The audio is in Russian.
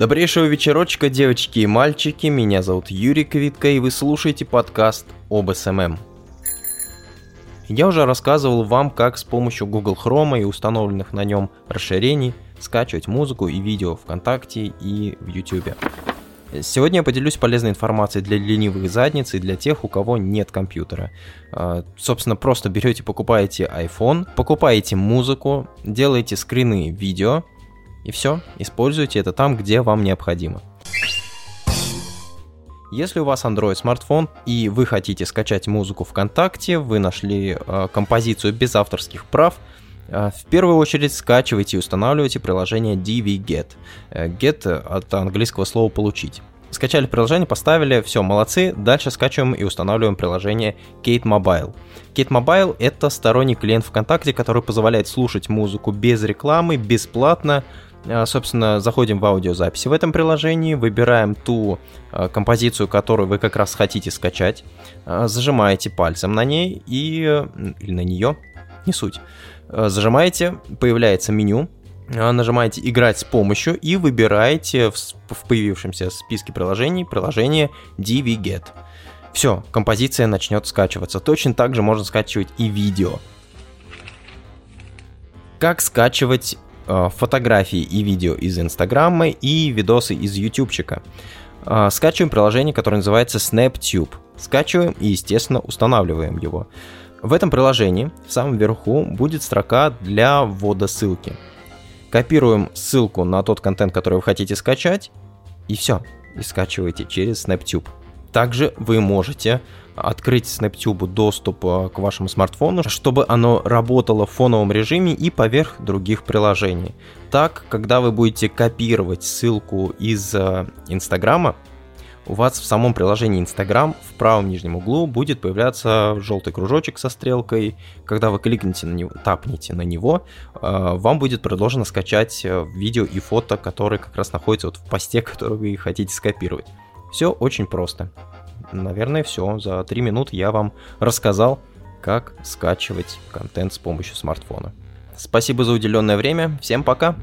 Добрейшего вечерочка, девочки и мальчики. Меня зовут Юрий Квитко, и вы слушаете подкаст об SMM. Я уже рассказывал вам, как с помощью Google Chrome и установленных на нем расширений скачивать музыку и видео ВКонтакте и в YouTube. Сегодня я поделюсь полезной информацией для ленивых задниц и для тех, у кого нет компьютера. А, собственно, просто берете, покупаете iPhone, покупаете музыку, делаете скрины видео, и все, используйте это там, где вам необходимо. Если у вас Android смартфон и вы хотите скачать музыку ВКонтакте, вы нашли э, композицию без авторских прав, э, в первую очередь скачивайте и устанавливайте приложение DVGet. Э, get от английского слова «получить». Скачали приложение, поставили, все, молодцы. Дальше скачиваем и устанавливаем приложение Kate Mobile. Kate Mobile — это сторонний клиент ВКонтакте, который позволяет слушать музыку без рекламы, бесплатно, собственно, заходим в аудиозаписи в этом приложении, выбираем ту а, композицию, которую вы как раз хотите скачать, а, зажимаете пальцем на ней и... или на нее, не суть. Зажимаете, появляется меню, нажимаете «Играть с помощью» и выбираете в появившемся списке приложений приложение DVGet. Все, композиция начнет скачиваться. Точно так же можно скачивать и видео. Как скачивать фотографии и видео из Инстаграма и видосы из Ютубчика. Э, скачиваем приложение, которое называется SnapTube. Скачиваем и, естественно, устанавливаем его. В этом приложении в самом верху будет строка для ввода ссылки. Копируем ссылку на тот контент, который вы хотите скачать, и все, и скачиваете через SnapTube. Также вы можете открыть SnapTube доступ э, к вашему смартфону, чтобы оно работало в фоновом режиме и поверх других приложений. Так, когда вы будете копировать ссылку из э, Инстаграма, у вас в самом приложении Instagram в правом нижнем углу будет появляться желтый кружочек со стрелкой. Когда вы кликнете на него, тапнете на него, э, вам будет предложено скачать видео и фото, которые как раз находятся вот в посте, который вы хотите скопировать. Все очень просто наверное, все. За 3 минуты я вам рассказал, как скачивать контент с помощью смартфона. Спасибо за уделенное время. Всем пока!